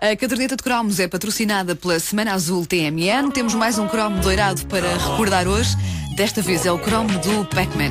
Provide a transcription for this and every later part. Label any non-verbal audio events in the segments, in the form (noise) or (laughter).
A caderneta de cromos é patrocinada pela Semana Azul TMN. Temos mais um cromo doirado para recordar hoje. Desta vez é o cromo do Pac-Man.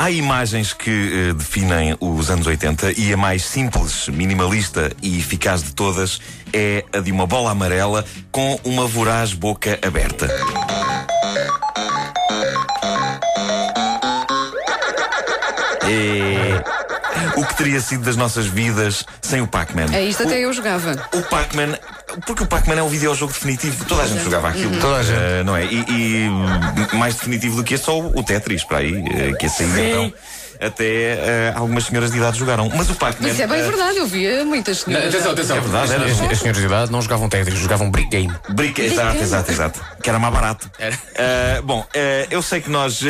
Há imagens que eh, definem os anos 80 e a mais simples, minimalista e eficaz de todas é a de uma bola amarela com uma voraz boca aberta. É o que teria sido das nossas vidas sem o Pac-Man. É isto até O- eu jogava. o Pac-Man, porque o Pac-Man é um videojogo definitivo. Toda a gente jogava aquilo. Toda a gente. Eh, não é? E, e, mais definitivo do que esse, só o Tetris, para aí, eh, que esse aí então. Até eh, algumas senhoras de idade jogaram. Mas o Pac-Man. Isso é bem eh, verdade, eu via muitas Não, senhoras. atenção, atenção. É verdade, era. As, as senhoras de idade não jogavam Tetris, jogavam Brick Game. Brica, exato, exato, exato. Que era mais barato. Era. Eh, bom, eu sei que nós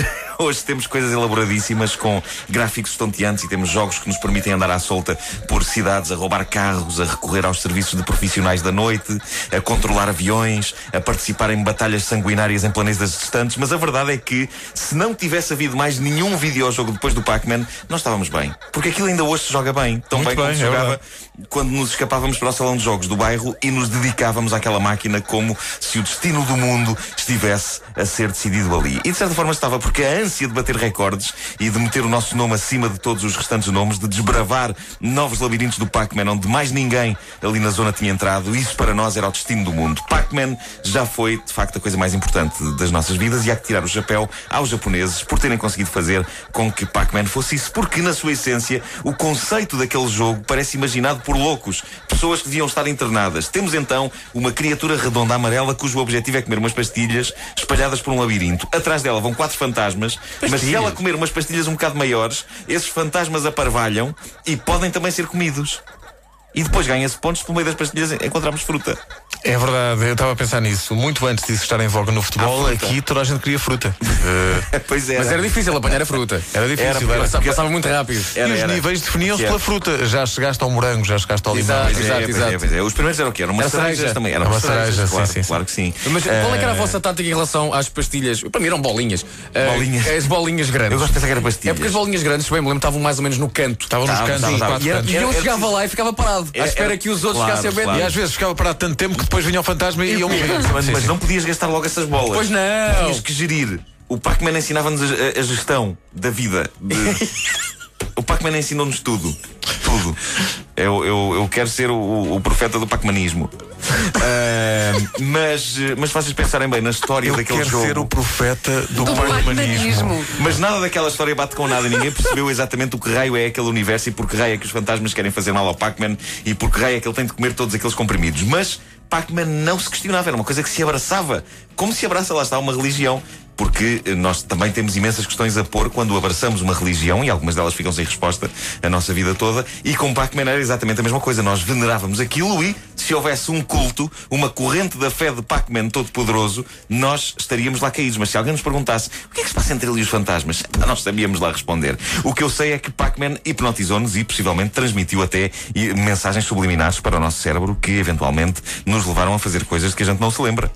(laughs) hoje temos coisas elaboradíssimas com gráficos estonteantes e temos jogos que nos permitem andar à solta por cidades, a roubar carros, a recorrer aos serviços de profissionais da noite, a controlar aviões, a participar em batalhas sanguinárias em planetas distantes. Mas a verdade é que se não tivesse havido mais nenhum videojogo depois do Pac-Man, nós estávamos bem. Porque aquilo ainda hoje se joga bem. Tão Muito bem como se é jogava verdade. quando nos escapávamos para o salão de jogos do bairro e nos dedicávamos àquela máquina como se o destino do mundo estivesse a ser decidido ali. E de certa forma estava, porque a ânsia de bater recordes e de meter o nosso nome acima de todos os restantes nomes, de desbravar novos labirintos do Pac-Man onde mais ninguém ali na zona tinha entrado, isso para nós era o destino do mundo. Pac-Man já foi, de facto, a coisa mais importante das nossas vidas e há que tirar o chapéu aos japoneses por terem conseguido fazer com que Pac-Man fosse isso, porque na sua essência o conceito daquele jogo parece imaginado por loucos, pessoas que deviam estar internadas. Temos então uma criatura redonda amarela cujo objetivo é comer umas pastilhas espalhadas por um labirinto. Atrás dela vão quatro fantasmas, mas se ela comer umas pastilhas um bocado maiores, esses fantasmas aparvalham e podem também ser comidos. E depois ganha-se pontos pelo meio das pastilhas encontramos fruta. É verdade, eu estava a pensar nisso. Muito antes disso estar em voga no futebol, fruta. aqui toda a gente queria fruta. Eh, (laughs) pois é. Mas era difícil apanhar a fruta. era difícil. Era, era. porque- Passava, muito rápido. Era, e os era. níveis definiam-se pela era. fruta. Já chegaste ao morango, já chegaste ao limão. Exato. É, pois é, pois é. Os primeiros eram o quê? Eram umas Era cerejas cereja. também. Eram Uma umas cerejas, claro, sim, sim. claro que sim. Mas qual é que era a Eh, vossa tática em relação às pastilhas? Para mim eram bolinhas. Ah, Bolinhas. As bolinhas grandes. Eu gosto de pensar que era pastilhas. É porque as bolinhas grandes, bem me lembro, estavam mais ou menos no canto. Estavam nos cantos, E era-. E eu era chegava lá e ficava parado. À Era- espera era- que os outros ficassem bem. E às vezes ficava parado tanto tempo que depois vinha o fantasma e eu morria. Mas, mas não podias gastar logo essas bolas. Pois não. Tinhas que gerir. O Pac-Man ensinava-nos a, a- gestão da vida. de- (laughs) o Pac-Man ensinou-nos tudo. Tudo. Eu, eu, eu quero ser o, o profeta do Pac-manismo. Ah, mas, mas vocês pensarem bem na história Eu daquele quero jogo. ser o profeta do, Do pac-manismo. pac-manismo. Mas nada daquela história bate com nada. Ninguém percebeu exatamente o que raio é aquele universo e por que raio é que os fantasmas querem fazer mal ao Pac-Man e por que raio é que ele tem de comer todos aqueles comprimidos. Mas Pac-Man não se questionava, era uma coisa que se abraçava. Como se abraça, lá está, uma religião. Porque nós também temos imensas questões a pôr quando abraçamos uma religião e algumas delas ficam sem resposta a nossa vida toda. E com Pac-Man era exatamente a mesma coisa. Nós venerávamos aquilo e, se houvesse um culto, uma corrente da fé de Pac-Man todo-poderoso, nós estaríamos lá caídos. Mas se alguém nos perguntasse o que é que se passa entre ele e os fantasmas, (laughs) nós sabíamos lá responder. O que eu sei é que Pac-Man hipnotizou-nos e possivelmente transmitiu até mensagens subliminares para o nosso cérebro que eventualmente nos levaram a fazer coisas que a gente não se lembra.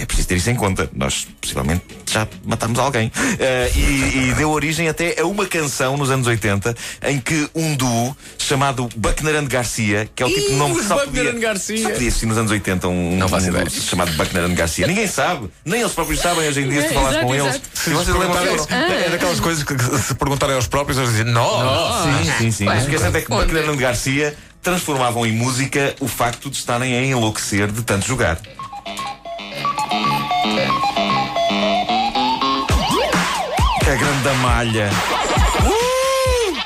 É preciso ter isso em conta. Nós possivelmente já matámos alguém. Eh, e, e deu origem até a uma canção nos anos 80 em que um duo chamado Buckner and Garcia, que é o tipo de nome que só Buckner podia, and Garcia. só podia existir nos anos 80 um, Não faço um ideia. duo chamado Buckner and Garcia. Ninguém sabe, nem eles próprios sabem hoje em dia se tu falas com eles. Se vocês lembrarem- É daquelas coisas que se perguntarem aos próprios, eles dizem, nós. Sim, sim, sim. Mas o que é certo é que Onde? Buckner and Garcia transformavam em música o facto de estarem a enlouquecer de tanto jogar. Que grande malha.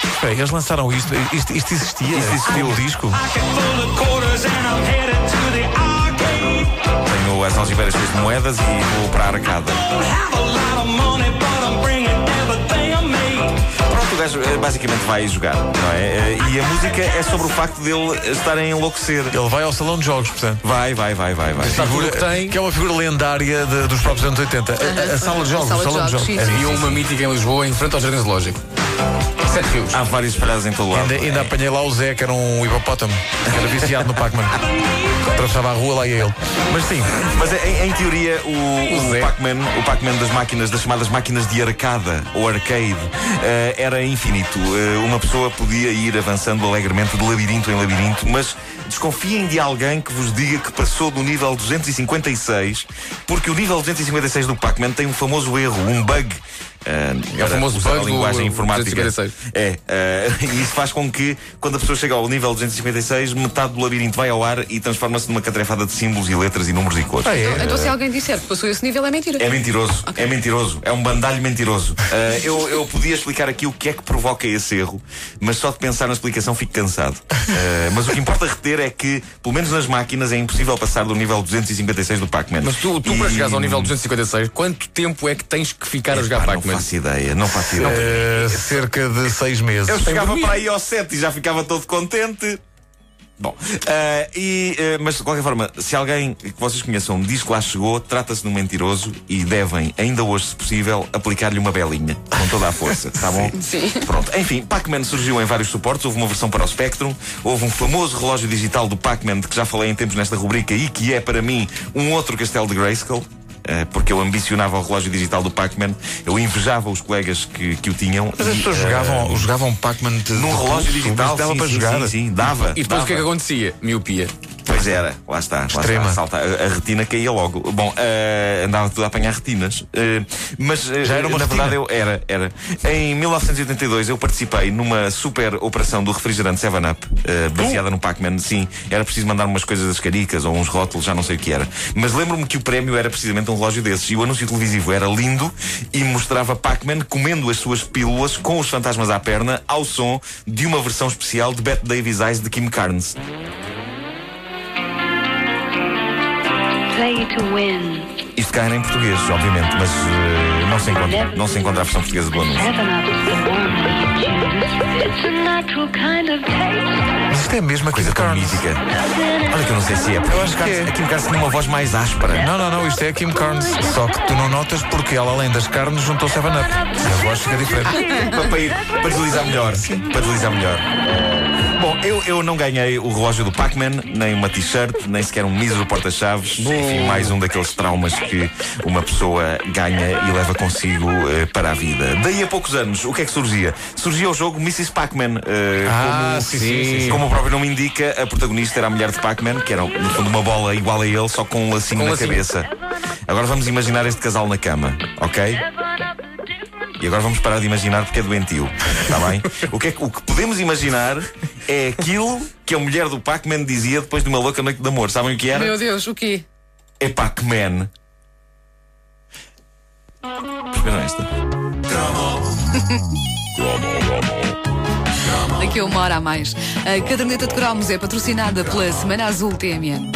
Espera, eles lançaram isto, isto, isto existia? Isto existiu. Como disco? Tenho as algibeiras cheias de moedas e vou para a arcada. Pronto, o gajo eh, basicamente vai jogar, não é? Eh, E a música é sobre o facto dele estar a enlouquecer. Ele vai ao salão de jogos, portanto. Vai, vai, vai, vai, vai. Está o que tem. Que é uma figura lendária de- dos próprios anos 80. A- A, a sala de jogos, A o sala de salão de jogos, jogos. sim, sim. Havia uma mítica em Lisboa, em frente ao Jardim Zoológico. Sete rios. Há várias espalhadas em todo lado. Ainda, ainda apanhei lá o Zé, que era um hipopótamo, que era viciado no Pac-Man. Atravessava a rua, lá ia ele. Mas sim, Mas em, em teoria o, O o. Pac-Man, o Pac-Man das máquinas, das chamadas máquinas de arcada ou arcade, eh, era infinito. Eh, uma pessoa podia ir avançando alegremente de labirinto em labirinto, mas desconfiem de alguém que vos diga que passou do nível 256, porque o nível 256 do Pac-Man tem um famoso erro, um bug. Eh, É o para famoso usar a bug do linguagem informática. 256. É, eh, (laughs) e isso faz com que, quando a pessoa chega ao nível 256, metade do labirinto vai ao ar e transforma-se numa catrefada de símbolos e letras e números e cores. ah, é. Então se alguém disser que passou esse nível é mentira. É mentiroso, é mentiroso, é um bandalho mentiroso. Ah, (laughs) eu, eu podia explicar aqui o que é que provoca esse erro, mas só de pensar na explicação fico cansado. Ah, mas o que importa reter é que, pelo menos nas máquinas, é impossível passar do nível 256 do Pac-Man. Mas tu, tu para E- chegares ao nível 256, quanto tempo é que tens que ficar a jogar Epá, não Pac-Man? faço ideia, não faço ideia. Eh, cerca de seis meses. Eu chegava para aí ao 7 e já ficava todo contente. Bom, ah, e, ah, mas de qualquer forma, se alguém que vocês conheçam diz que lá chegou, trata-se de um mentiroso e devem, ainda hoje, se possível, aplicar-lhe uma belinha, com toda a força, tá bom? (laughs) Sim. Pronto, enfim, Pac-Man surgiu em vários suportes, houve uma versão para o Spectrum, houve um famoso relógio digital do Pac-Man, de que já falei em tempos nesta rubrica e que é, para mim, um outro castelo de Grayskull. Eh, Porque eu ambicionava o relógio digital do Pac-Man, eu invejava os colegas que, que o tinham. Mas as pessoas eh, jogavam, jogavam Pac-Man de, num relógio digital dava sim, para sim, jogar. Sim, sim, dava. E depois o que é que dava. acontecia? Miopia. Pois era, lá está. Lá Extrema. está salta. A, a retina caía logo. Bom, eh, andava tudo a apanhar retinas. Eh, mas eh, Já era uma na retina? verdade eu era, era. Em 1982 eu participei numa super operação do refrigerante 7-Up, eh, baseada no Pac-Man. Sim, era preciso mandar umas coisas das caricas ou uns rótulos, já não sei o que era. Mas lembro-me que o prémio era precisamente um relógio desses. E o anúncio televisivo era lindo e mostrava Pac-Man comendo as suas pílulas com os fantasmas à perna ao som de uma versão especial de Bette Davis Eyes de Kim Carnes. Isto cá era em português, obviamente, mas eh, não, se encontra, não se encontra a versão portuguesa do anúncio. Mas isto é a Kim Coisa tão mítica. Olha que eu não sei se é. porque Eu acho que é. A Kim Carnes tinha uma voz mais áspera. Não, não, não, isto é a Kim Carnes. Só que tu não notas porque ela, além das carnes, juntou 7-Up. E a voz fica diferente. para, para, ir, para deslizar melhor. Para deslizar melhor. Bom, eu, eu não ganhei o relógio do Pac-Man, nem uma t-shirt, nem sequer um mísero porta-chaves. Enfim, mais um daqueles traumas que uma pessoa ganha e leva consigo eh, para a vida. Daí a poucos anos, o que é que surgia? Surgia o jogo Mrs. Pac-Man. eh, Ah, como, sim, sim, sim, como o próprio nome indica, a protagonista era a mulher de Pac-Man, que era no fundo uma bola igual a ele, só com um lacinho Com na lacinho. cabeça. Agora vamos imaginar este casal na cama, ok? E agora vamos parar de imaginar porque é doentio. Está bem? O que, é o que podemos imaginar é aquilo que a mulher do Pac-Man dizia depois de uma louca noite de amor. Sabem o que era? Meu Deus, o quê? É Pac-Man. Perceberam esta? Daqui a uma hora a mais. A caderneta de cromos é patrocinada pela Semana Azul TMN.